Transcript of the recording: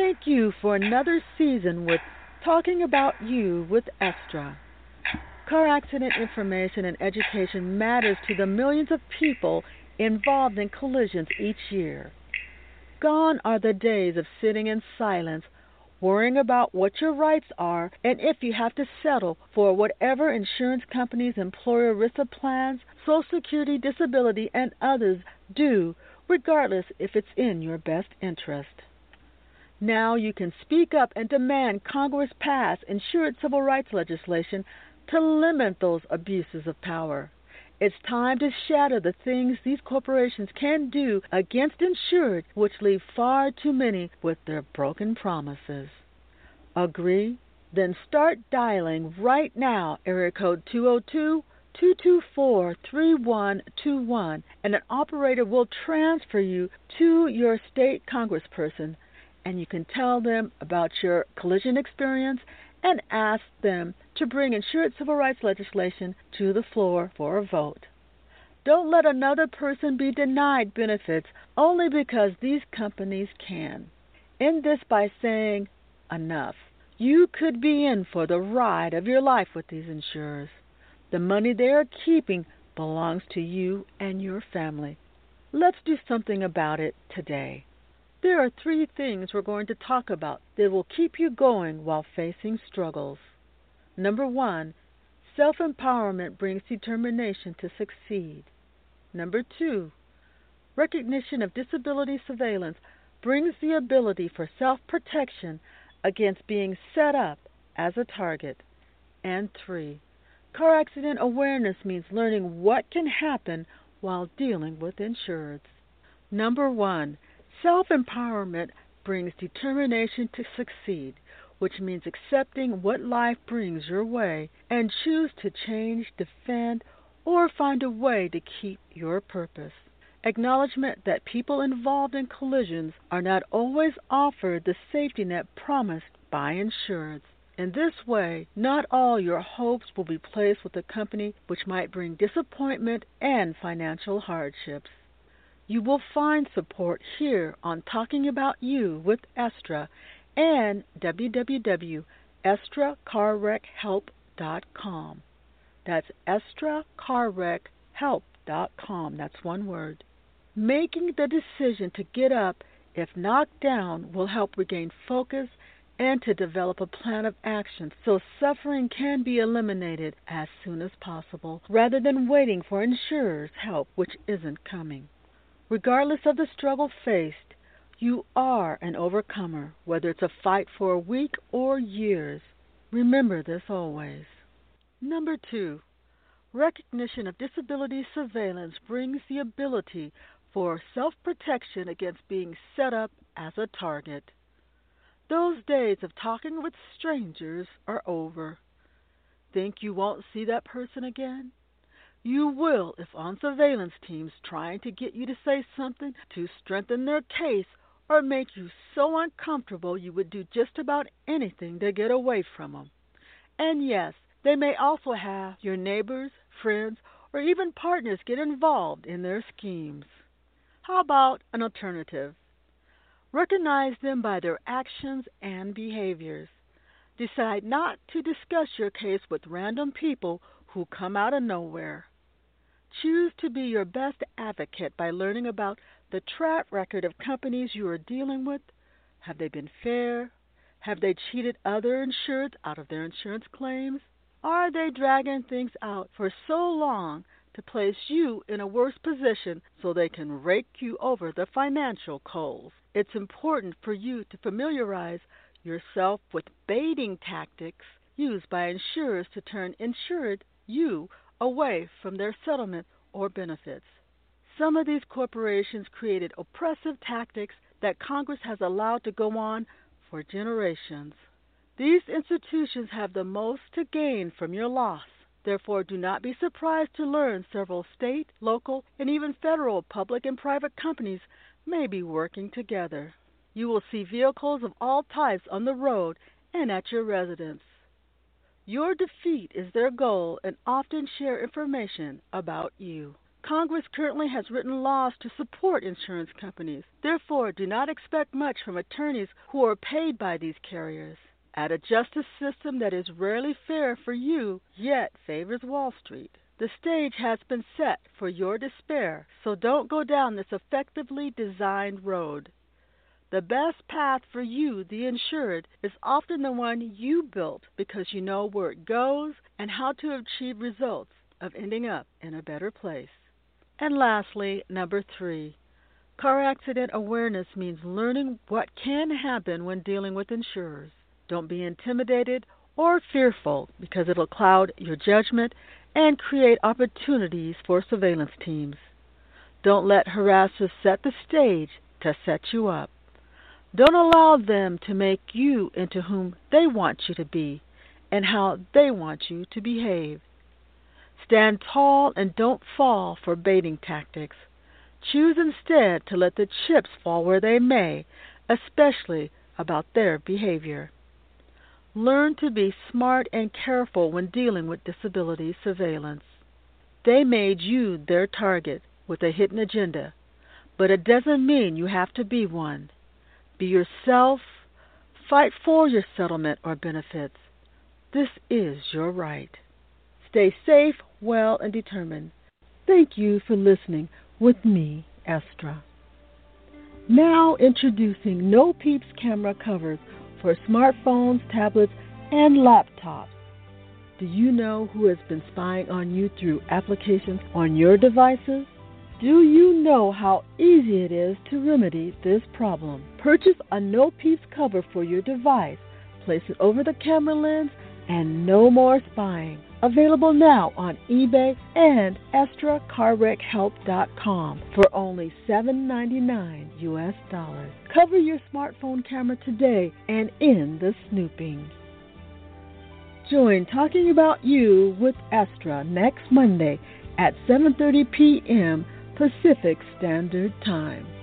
Thank you for another season with Talking About You with Estra. Car accident information and education matters to the millions of people involved in collisions each year. Gone are the days of sitting in silence, worrying about what your rights are and if you have to settle for whatever insurance companies, employer ERISA plans, Social Security, disability, and others do, regardless if it's in your best interest. Now you can speak up and demand Congress pass insured civil rights legislation to limit those abuses of power. It's time to shatter the things these corporations can do against insured, which leave far too many with their broken promises. Agree? Then start dialing right now, area code 202 224 3121, and an operator will transfer you to your state congressperson and you can tell them about your collision experience and ask them to bring insured civil rights legislation to the floor for a vote. Don't let another person be denied benefits only because these companies can. End this by saying, enough. You could be in for the ride of your life with these insurers. The money they are keeping belongs to you and your family. Let's do something about it today. There are three things we're going to talk about that will keep you going while facing struggles. Number one, self empowerment brings determination to succeed. Number two, recognition of disability surveillance brings the ability for self protection against being set up as a target. And three, car accident awareness means learning what can happen while dealing with insureds. Number one, Self empowerment brings determination to succeed, which means accepting what life brings your way and choose to change, defend, or find a way to keep your purpose. Acknowledgement that people involved in collisions are not always offered the safety net promised by insurance. In this way, not all your hopes will be placed with a company which might bring disappointment and financial hardships. You will find support here on Talking About You with Estra and www.estracarwreckhelp.com. That's estracarwreckhelp.com. That's one word. Making the decision to get up if knocked down will help regain focus and to develop a plan of action so suffering can be eliminated as soon as possible rather than waiting for insurers' help, which isn't coming. Regardless of the struggle faced, you are an overcomer, whether it's a fight for a week or years. Remember this always. Number two, recognition of disability surveillance brings the ability for self protection against being set up as a target. Those days of talking with strangers are over. Think you won't see that person again? You will if on surveillance teams trying to get you to say something to strengthen their case or make you so uncomfortable you would do just about anything to get away from them. And yes, they may also have your neighbors, friends, or even partners get involved in their schemes. How about an alternative? Recognize them by their actions and behaviors. Decide not to discuss your case with random people who come out of nowhere. Choose to be your best advocate by learning about the track record of companies you are dealing with. Have they been fair? Have they cheated other insureds out of their insurance claims? Are they dragging things out for so long to place you in a worse position so they can rake you over the financial coals? It's important for you to familiarize yourself with baiting tactics used by insurers to turn insured you away from their settlement or benefits. Some of these corporations created oppressive tactics that Congress has allowed to go on for generations. These institutions have the most to gain from your loss. Therefore, do not be surprised to learn several state, local, and even federal public and private companies may be working together. You will see vehicles of all types on the road and at your residence. Your defeat is their goal and often share information about you. Congress currently has written laws to support insurance companies. Therefore, do not expect much from attorneys who are paid by these carriers. At a justice system that is rarely fair for you, yet favors Wall Street. The stage has been set for your despair, so don't go down this effectively designed road. The best path for you, the insured, is often the one you built because you know where it goes and how to achieve results of ending up in a better place. And lastly, number three, car accident awareness means learning what can happen when dealing with insurers. Don't be intimidated or fearful because it'll cloud your judgment and create opportunities for surveillance teams. Don't let harassers set the stage to set you up. Don't allow them to make you into whom they want you to be and how they want you to behave. Stand tall and don't fall for baiting tactics. Choose instead to let the chips fall where they may, especially about their behavior. Learn to be smart and careful when dealing with disability surveillance. They made you their target with a hidden agenda, but it doesn't mean you have to be one. Be yourself. Fight for your settlement or benefits. This is your right. Stay safe, well, and determined. Thank you for listening with me, Estra. Now introducing No Peeps camera covers for smartphones, tablets, and laptops. Do you know who has been spying on you through applications on your devices? Do you know how easy it is to remedy this problem? Purchase a No Peeps cover for your device, place it over the camera lens, and no more spying. Available now on eBay and EstraCarWreckHelp.com for only $7.99 US dollars. Cover your smartphone camera today and end the snooping. Join Talking About You with Estra next Monday at 7:30 p.m. Pacific Standard Time.